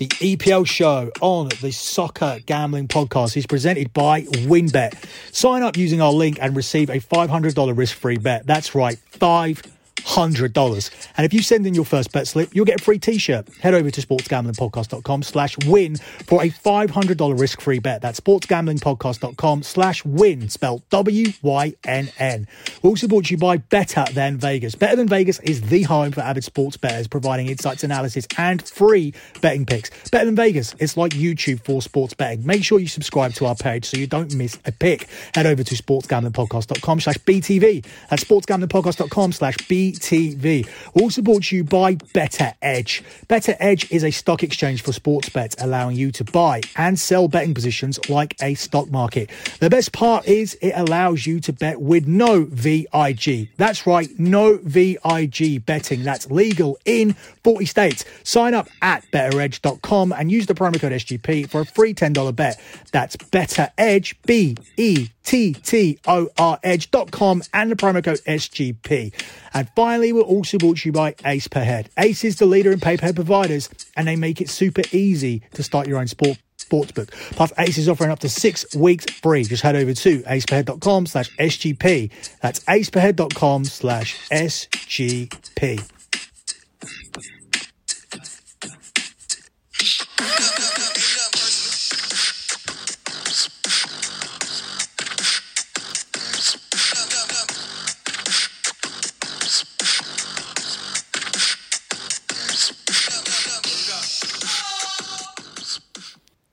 The EPL show on the Soccer Gambling Podcast is presented by WynnBET. Sign up using our link and receive a $500 risk free bet. That's right, five $100. And if you send in your first bet slip, you'll get a free t-shirt. Head over to sportsgamblingpodcast.com slash wynn for a $500 risk-free bet. That's sportsgamblingpodcast.com slash wynn, spelled W-Y-N-N. We're also brought to you by Better Than Vegas. Better Than Vegas is the home for avid sports bettors, providing insights, analysis, and free betting picks. Better Than Vegas, it's like YouTube for sports betting. Make sure you subscribe to our page so you don't miss a pick. Head over to sportsgamblingpodcast.com slash BTV. That's sportsgamblingpodcast.com slash BTV. TV. Also brought to you by BettorEdge. Better Edge is a stock exchange for sports bets, allowing you to buy and sell betting positions like a stock market. The best part is it allows you to bet with no VIG. That's right, no VIG betting. That's legal in 40 states. Sign up at bettoredge.com and use the promo code SGP for a free $10 bet. That's BettorEdge, B E T T O R Edge.com and the promo code SGP. And finally, we're also brought to you by Ace Per Head. Ace is the leader in pay per providers and they make it super easy to start your own sport sportsbook. Plus, Ace is offering up to six weeks free. Just head over to aceperhead.com slash SGP. That's aceperhead.com slash SGP.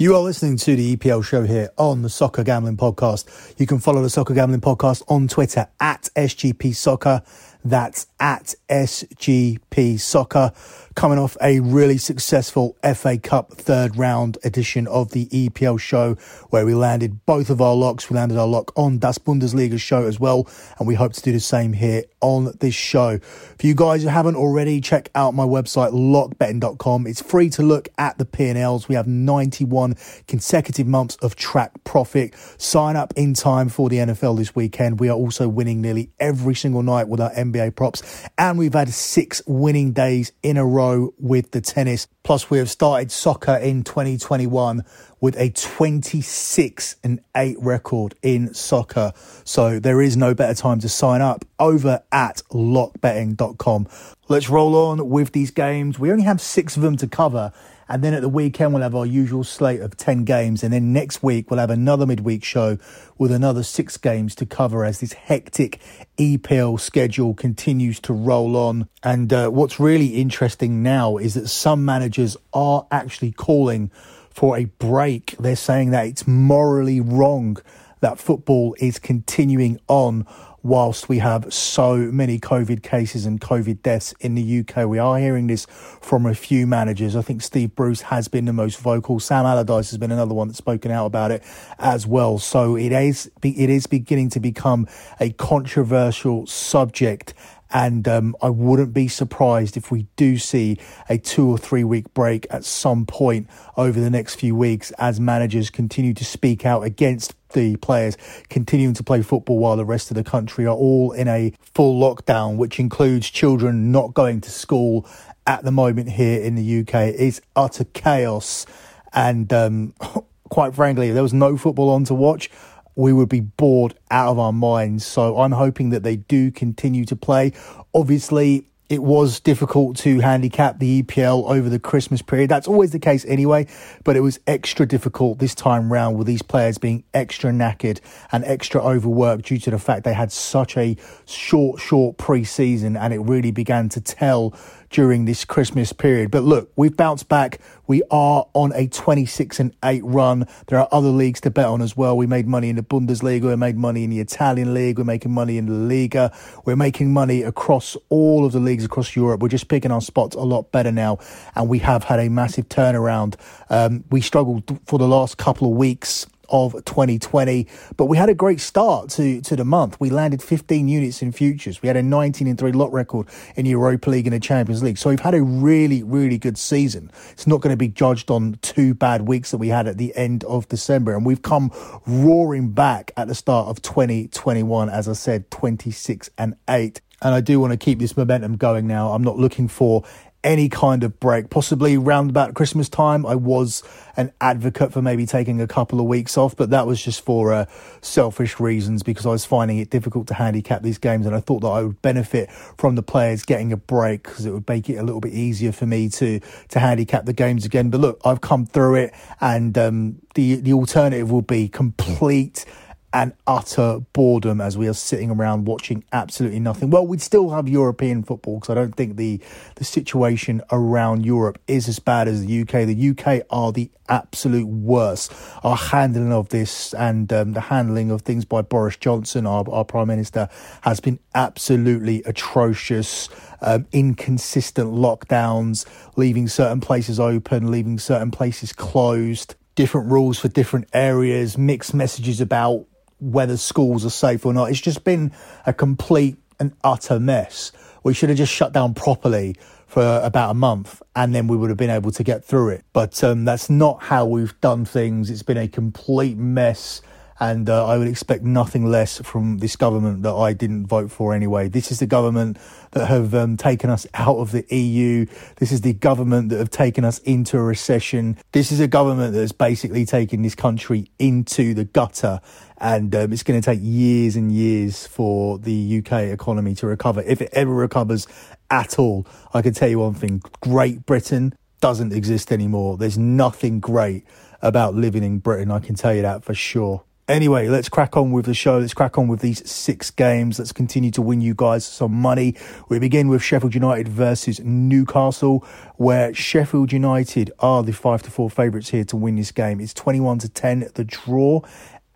You are listening to the EPL show here on the Soccer Gambling Podcast. You can follow the Soccer Gambling Podcast on Twitter at SGP Soccer. That's at SGP Soccer coming off a really successful FA Cup third round edition of the EPL show, where we landed both of our locks. We landed our lock on Das Bundesliga show as well, and we hope to do the same here on this show. For you guys who haven't already, check out my website, lockbetting.com. It's free to look at the P&Ls. We have 91 consecutive months of track profit. Sign up in time for the NFL this weekend. We are also winning nearly every single night with our NBA props, and we've had six winning days in a row with the tennis. Plus, we have started soccer in 2021 with a 26 and 8 record in soccer. So there is no better time to sign up over at lockbetting.com. Let's roll on with these games. We only have six of them to cover. And then at the weekend, we'll have our usual slate of 10 games. And then next week, we'll have another midweek show with another six games to cover as this hectic EPL schedule continues to roll on. And uh, what's really interesting now is that some managers are actually calling for a break. They're saying that it's morally wrong that football is continuing on whilst we have so many COVID cases and COVID deaths in the UK. We are hearing this from a few managers. I think Steve Bruce has been the most vocal. Sam Allardyce has been another one that's spoken out about it as well. So it is, it is beginning to become a controversial subject and um, I wouldn't be surprised if we do see a two or three week break at some point over the next few weeks as managers continue to speak out against the players continuing to play football while the rest of the country are all in a full lockdown, which includes children not going to school at the moment here in the UK. It's utter chaos. And um, quite frankly, there was no football on to watch, we would be bored out of our minds. So I'm hoping that they do continue to play. Obviously, it was difficult to handicap the EPL over the Christmas period. That's always the case anyway, but it was extra difficult this time round with these players being extra knackered and extra overworked due to the fact they had such a short, short pre-season and it really began to tell during this Christmas period. But look, we've bounced back. We are on a 26 and 8 run. There are other leagues to bet on as well. We made money in the Bundesliga, we made money in the Italian league, we're making money in the Liga, we're making money across all of the leagues across Europe. We're just picking our spots a lot better now, and we have had a massive turnaround. Um, we struggled for the last couple of weeks of 2020. But we had a great start to, to the month. We landed 15 units in futures. We had a 19 and 3 lot record in Europa League and the Champions League. So we've had a really, really good season. It's not going to be judged on two bad weeks that we had at the end of December. And we've come roaring back at the start of 2021, as I said, 26 and 8. And I do want to keep this momentum going now. I'm not looking for any kind of break. Possibly round about Christmas time, I was an advocate for maybe taking a couple of weeks off, but that was just for uh, selfish reasons because I was finding it difficult to handicap these games, and I thought that I would benefit from the players getting a break because it would make it a little bit easier for me to to handicap the games again. But look, I've come through it, and um, the the alternative will be complete and utter boredom as we are sitting around watching absolutely nothing. Well, we'd still have European football because I don't think the the situation around Europe is as bad as the UK. The UK are the absolute worst. Our handling of this and um, the handling of things by Boris Johnson, our, our Prime Minister, has been absolutely atrocious. Um, inconsistent lockdowns, leaving certain places open, leaving certain places closed different rules for different areas, mixed messages about whether schools are safe or not. It's just been a complete and utter mess. We should have just shut down properly for about a month and then we would have been able to get through it. But um, that's not how we've done things. It's been a complete mess. And uh, I would expect nothing less from this government that I didn't vote for anyway. This is the government that have um, taken us out of the EU. This is the government that have taken us into a recession. This is a government that has basically taken this country into the gutter and um, it's going to take years and years for the UK economy to recover, if it ever recovers at all. I can tell you one thing: Great Britain doesn't exist anymore. There's nothing great about living in Britain. I can tell you that for sure. Anyway, let's crack on with the show. Let's crack on with these six games. Let's continue to win you guys some money. We begin with Sheffield United versus Newcastle, where Sheffield United are the five to four favourites here to win this game. It's 21 to 10, the draw,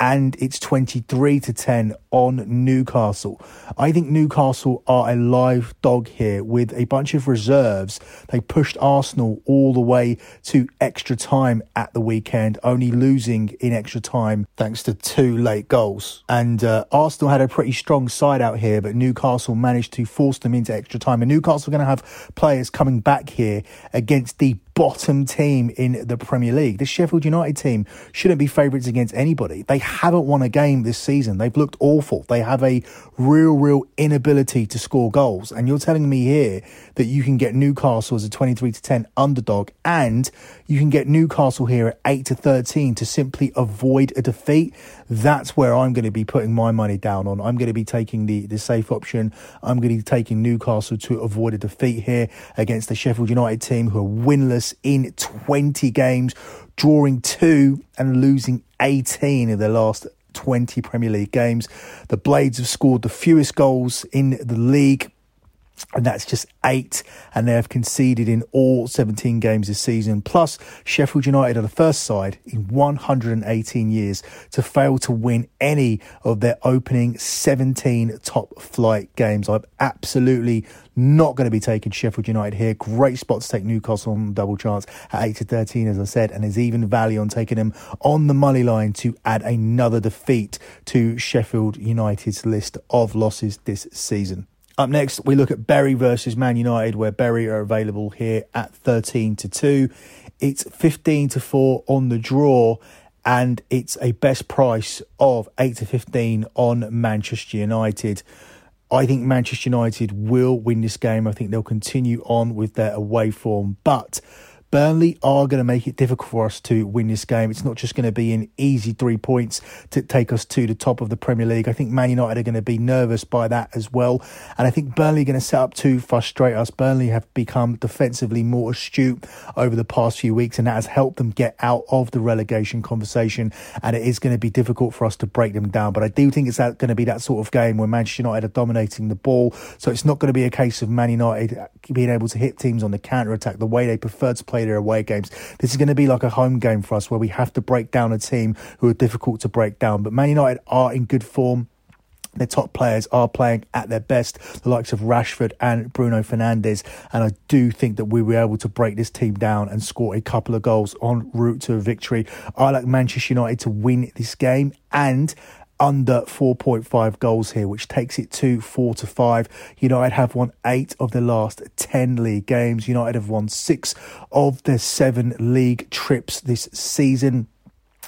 and it's 23 to 10 on Newcastle. I think Newcastle are a live dog here with a bunch of reserves. They pushed Arsenal all the way to extra time at the weekend, only losing in extra time thanks to two late goals. And uh, Arsenal had a pretty strong side out here, but Newcastle managed to force them into extra time. And Newcastle are going to have players coming back here against the bottom team in the Premier League. The Sheffield United team shouldn't be favourites against anybody. They haven't won a game this season. They've looked awful. They have a real, real inability to score goals. And you're telling me here that you can get Newcastle as a 23 to 10 underdog and you can get Newcastle here at 8 to 13 to simply avoid a defeat. That's where I'm going to be putting my money down on. I'm going to be taking the, the safe option. I'm going to be taking Newcastle to avoid a defeat here against the Sheffield United team who are winless in 20 games, drawing two and losing 18 in their last 20 Premier League games. The Blades have scored the fewest goals in the league and that's just eight, and they have conceded in all 17 games this season. Plus, Sheffield United are the first side in 118 years to fail to win any of their opening 17 top flight games. I'm absolutely not going to be taking Sheffield United here. Great spot to take Newcastle on double chance at 8 to 13, as I said, and there's even value on taking them on the money line to add another defeat to Sheffield United's list of losses this season. Up next, we look at Burnley versus Man United, where Burnley are available here at 13 to 2. It's 15 to 4 on the draw, and it's a best price of 8 to 15 on Manchester United. I think Manchester United will win this game. I think they'll continue on with their away form, but Burnley are going to make it difficult for us to win this game. It's not just going to be an easy three points to take us to the top of the Premier League. I think Man United are going to be nervous by that as well. And I think Burnley are going to set up to frustrate us. Burnley have become defensively more astute over the past few weeks, and that has helped them get out of the relegation conversation. And it is going to be difficult for us to break them down. But I do think it's going to be that sort of game where Manchester United are dominating the ball. So it's not going to be a case of Man United being able to hit teams on the counter attack the way they prefer to play their away games. This is going to be like a home game for us where we have to break down a team who are difficult to break down. But Man United are in good form. Their top players are playing at their best, the likes of Rashford and Bruno Fernandes. And I do think that we were able to break this team down and score a couple of goals en route to a victory. I like Manchester United to win this game and under 4.5 goals here, which takes it to 4 to 5. United have won 8 of the last 10 league games. United have won 6 of their 7 league trips this season.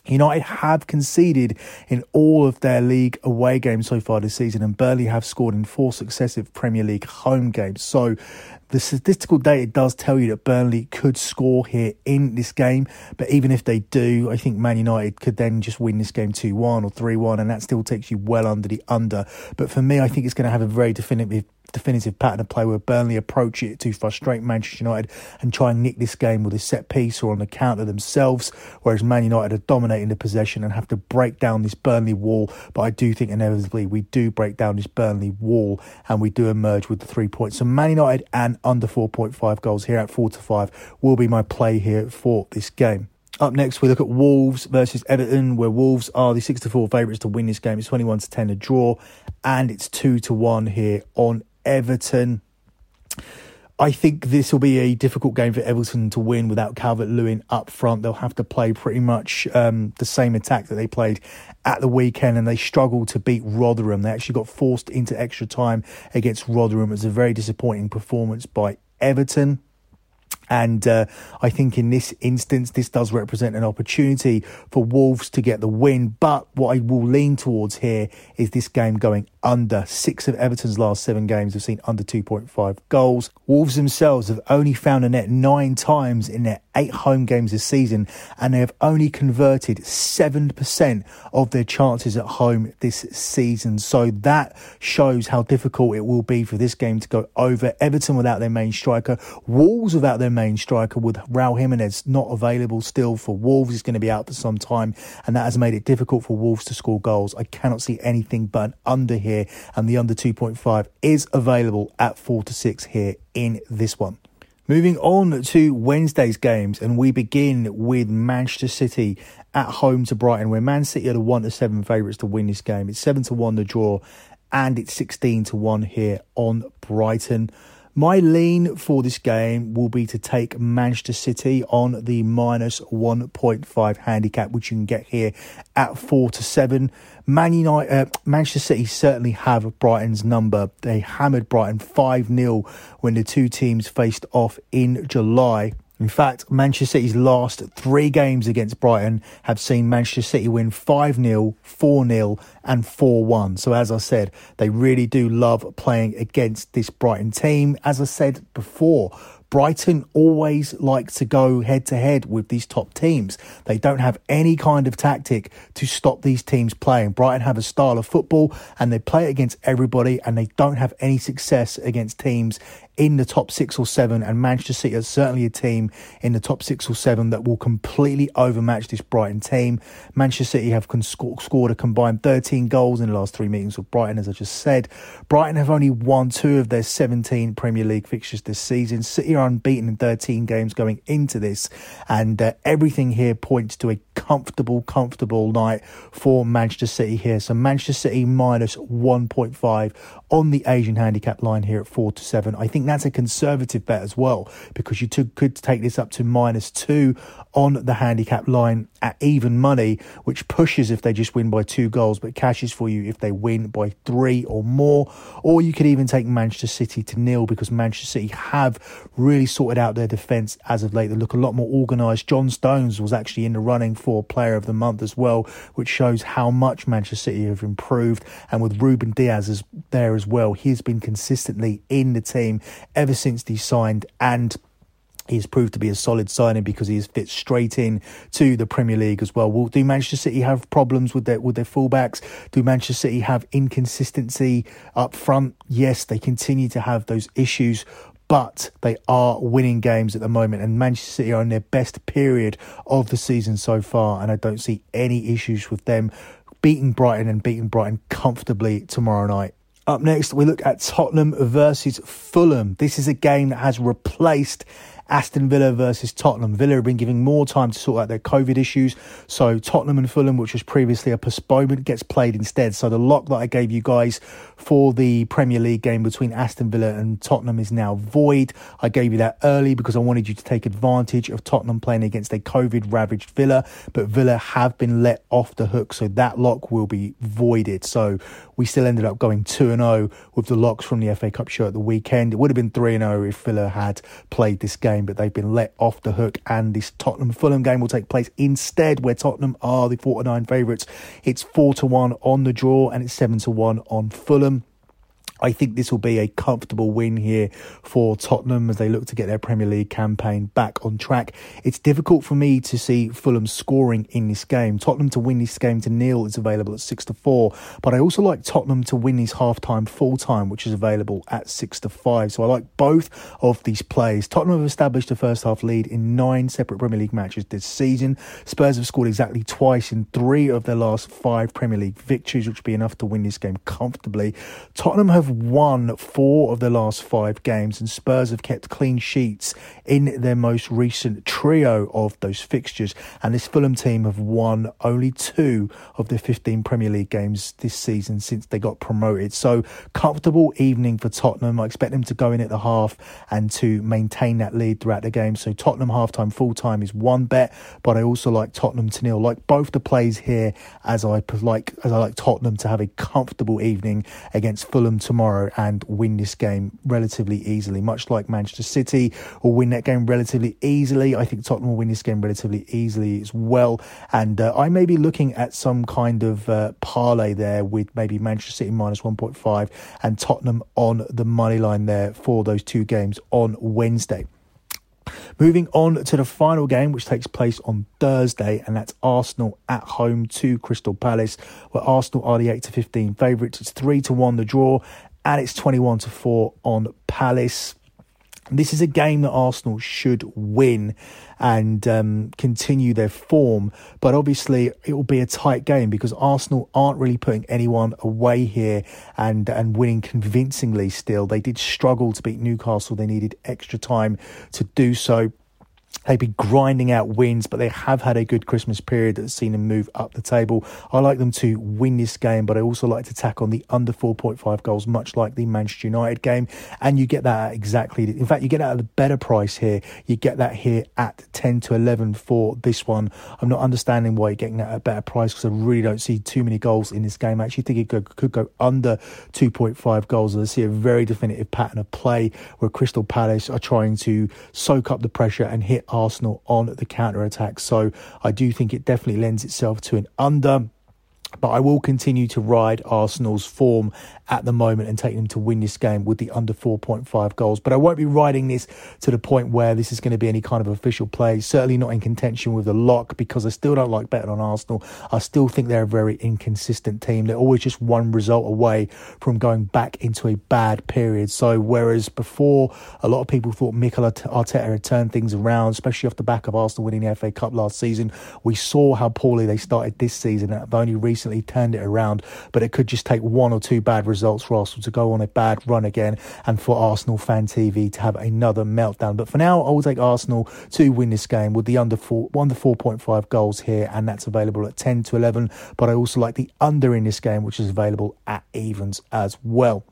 United have conceded in all of their league away games so far this season, and Burnley have scored in four successive Premier League home games. So the statistical data does tell you that Burnley could score here in this game, but even if they do, I think Man United could then just win this game 2 1 or 3 1, and that still takes you well under the under. But for me, I think it's going to have a very definitive definitive pattern of play where Burnley approach it to frustrate Manchester United and try and nick this game with a set piece or on the counter themselves, whereas Man United are dominating the possession and have to break down this Burnley wall. But I do think inevitably we do break down this Burnley wall and we do emerge with the three points. So Man United and under 4.5 goals here at 4 to 5 will be my play here for this game. Up next, we look at Wolves versus Everton, where Wolves are the 6 to 4 favourites to win this game. It's 21 to 10 a draw, and it's 2 to 1 here on Everton. I think this will be a difficult game for Everton to win without Calvert Lewin up front. They'll have to play pretty much um, the same attack that they played at the weekend, and they struggled to beat Rotherham. They actually got forced into extra time against Rotherham. It was a very disappointing performance by Everton. And uh, I think in this instance, this does represent an opportunity for Wolves to get the win. But what I will lean towards here is this game going under. Six of Everton's last seven games have seen under 2.5 goals. Wolves themselves have only found a net nine times in their eight home games this season, and they have only converted 7% of their chances at home this season. So that shows how difficult it will be for this game to go over. Everton without their main striker, Wolves without their main striker, with Raul Jimenez not available still for Wolves, is going to be out for some time, and that has made it difficult for Wolves to score goals. I cannot see anything but under here, and the under 2.5 is available at 4 to 6 here in this one. Moving on to Wednesday's games, and we begin with Manchester City at home to Brighton, where Man City are the one to seven favourites to win this game. It's seven to one the draw, and it's sixteen to one here on Brighton. My lean for this game will be to take Manchester City on the minus 1.5 handicap, which you can get here at 4 to 7. Man United, uh, Manchester City certainly have Brighton's number. They hammered Brighton 5 0 when the two teams faced off in July. In fact, Manchester City's last three games against Brighton have seen Manchester City win 5 0, 4 0, and 4 1. So, as I said, they really do love playing against this Brighton team. As I said before, Brighton always like to go head to head with these top teams. They don't have any kind of tactic to stop these teams playing. Brighton have a style of football and they play against everybody and they don't have any success against teams in the top six or seven, and Manchester City is certainly a team in the top six or seven that will completely overmatch this Brighton team. Manchester City have scored a combined 13 goals in the last three meetings with Brighton, as I just said. Brighton have only won two of their 17 Premier League fixtures this season. City are unbeaten in 13 games going into this, and uh, everything here points to a comfortable, comfortable night for Manchester City here. So Manchester City minus 1.5 on the Asian handicap line here at 4 to 7. I think that's a conservative bet as well because you could take this up to minus 2 on the handicap line at even money, which pushes if they just win by two goals, but cashes for you if they win by three or more. Or you could even take Manchester City to nil because Manchester City have really sorted out their defence as of late. They look a lot more organised. John Stones was actually in the running for Player of the Month as well, which shows how much Manchester City have improved. And with Ruben Dias as there as well, he's been consistently in the team ever since he signed and He's proved to be a solid signing because he has fit straight in to the Premier League as well. Will do Manchester City have problems with their with their fullbacks? Do Manchester City have inconsistency up front? Yes, they continue to have those issues, but they are winning games at the moment, and Manchester City are in their best period of the season so far, and I don't see any issues with them beating Brighton and beating Brighton comfortably tomorrow night. Up next, we look at Tottenham versus Fulham. This is a game that has replaced Aston Villa versus Tottenham. Villa have been giving more time to sort out their COVID issues. So Tottenham and Fulham, which was previously a postponement, gets played instead. So the lock that I gave you guys for the Premier League game between Aston Villa and Tottenham is now void. I gave you that early because I wanted you to take advantage of Tottenham playing against a COVID ravaged Villa, but Villa have been let off the hook. So that lock will be voided. So we still ended up going 2 0 with the locks from the FA Cup show at the weekend. It would have been 3 0 if Villa had played this game, but they've been let off the hook. And this Tottenham Fulham game will take place instead, where Tottenham are the 49 favourites. It's 4 to 1 on the draw and it's 7 to 1 on Fulham. I think this will be a comfortable win here for Tottenham as they look to get their Premier League campaign back on track. It's difficult for me to see Fulham scoring in this game. Tottenham to win this game to nil is available at 6 to 4, but I also like Tottenham to win this half time full time, which is available at 6 to 5. So I like both of these plays. Tottenham have established a first half lead in nine separate Premier League matches this season. Spurs have scored exactly twice in three of their last five Premier League victories, which would be enough to win this game comfortably. Tottenham have have won four of the last five games, and Spurs have kept clean sheets in their most recent trio of those fixtures. And this Fulham team have won only two of the 15 Premier League games this season since they got promoted. So, comfortable evening for Tottenham. I expect them to go in at the half and to maintain that lead throughout the game. So, Tottenham half time, full time is one bet, but I also like Tottenham to nil. Like both the plays here, as I like as I like Tottenham to have a comfortable evening against Fulham tomorrow tomorrow and win this game relatively easily, much like Manchester City will win that game relatively easily. I think Tottenham will win this game relatively easily as well. And uh, I may be looking at some kind of uh, parlay there with maybe Manchester City minus 1.5 and Tottenham on the money line there for those two games on Wednesday. Moving on to the final game, which takes place on Thursday, and that's Arsenal at home to Crystal Palace, where Arsenal are the 8 to 15 favourites. It's 3 to 1 the draw, and it's 21 to 4 on Palace. This is a game that Arsenal should win and um, continue their form, but obviously it will be a tight game because Arsenal aren't really putting anyone away here and and winning convincingly. Still, they did struggle to beat Newcastle. They needed extra time to do so. They've been grinding out wins, but they have had a good Christmas period that's seen them move up the table. I like them to win this game, but I also like to tack on the under 4.5 goals, much like the Manchester United game. And you get that exactly, in fact, you get that at a better price here. You get that here at 10 to 11 for this one. I'm not understanding why you're getting that at a better price because I really don't see too many goals in this game. I actually think it could, could go under 2.5 goals. I see a very definitive pattern of play where Crystal Palace are trying to soak up the pressure and hit Arsenal on the counter attack. So I do think it definitely lends itself to an under. But I will continue to ride Arsenal's form at the moment and take them to win this game with the under 4.5 goals. But I won't be riding this to the point where this is going to be any kind of official play. Certainly not in contention with the lock because I still don't like betting on Arsenal. I still think they're a very inconsistent team. They're always just one result away from going back into a bad period. So whereas before a lot of people thought Mikel Arteta had turned things around, especially off the back of Arsenal winning the FA Cup last season, we saw how poorly they started this season have only recently recently turned it around, but it could just take one or two bad results for Arsenal to go on a bad run again and for Arsenal fan TV to have another meltdown. But for now, I will take Arsenal to win this game with the under four, under 4.5 goals here, and that's available at 10 to 11. But I also like the under in this game, which is available at evens as well.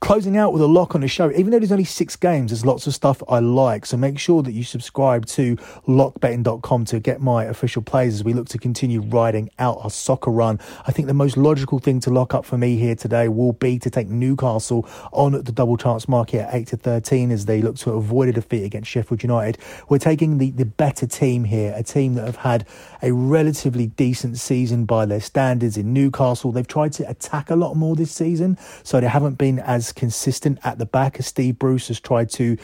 Closing out with a lock on the show, even though there's only six games, there's lots of stuff I like. So make sure that you subscribe to lockbetting.com to get my official plays as we look to continue riding out our soccer run. I think the most logical thing to lock up for me here today will be to take Newcastle on the double chance market at 8 to 13 as they look to avoid a defeat against Sheffield United. We're taking the, the better team here, a team that have had a relatively decent season by their standards in Newcastle. They've tried to attack a lot more this season, so they haven't been as consistent at the back as Steve Bruce has tried to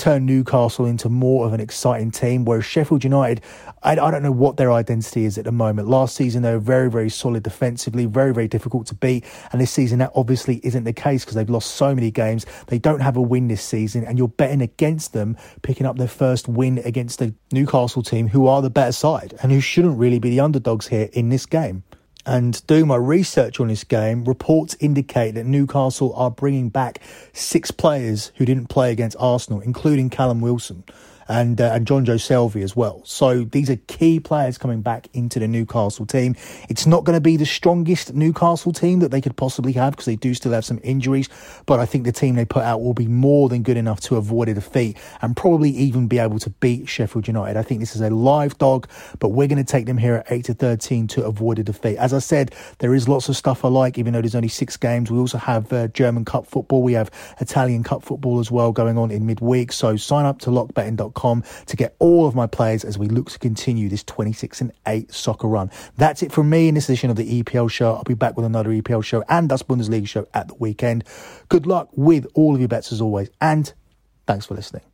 turn Newcastle into more of an exciting team. Whereas Sheffield United, I, I, don't know what their identity is at the moment. Last season, they were very, very solid defensively, very, very difficult to beat. And this season, that obviously isn't the case because they've lost so many games. They don't have a win this season, and you're betting against them picking up their first win against the Newcastle team, who are the better side and who shouldn't really be the underdogs here in this game. And doing my research on this game, reports indicate that Newcastle are bringing back six players who didn't play against Arsenal, including Callum Wilson. And uh, and Jonjo Shelvey as well. So these are key players coming back into the Newcastle team. It's not going to be the strongest Newcastle team that they could possibly have because they do still have some injuries, but I think the team they put out will be more than good enough to avoid a defeat and probably even be able to beat Sheffield United. I think this is a live dog, but we're going to take them here at 8 to 13 to avoid a defeat. As I said, there is lots of stuff I like, even though there's only six games. We also have uh, German Cup football. We have Italian Cup football as well going on in midweek. So sign up to lockbetting.com to get all of my plays as we look to continue this 26 and 8 soccer run. That's it from me in this edition of the EPL show. I'll be back with another EPL show and Das Bundesliga show at the weekend. Good luck with all of your bets as always, and thanks for listening.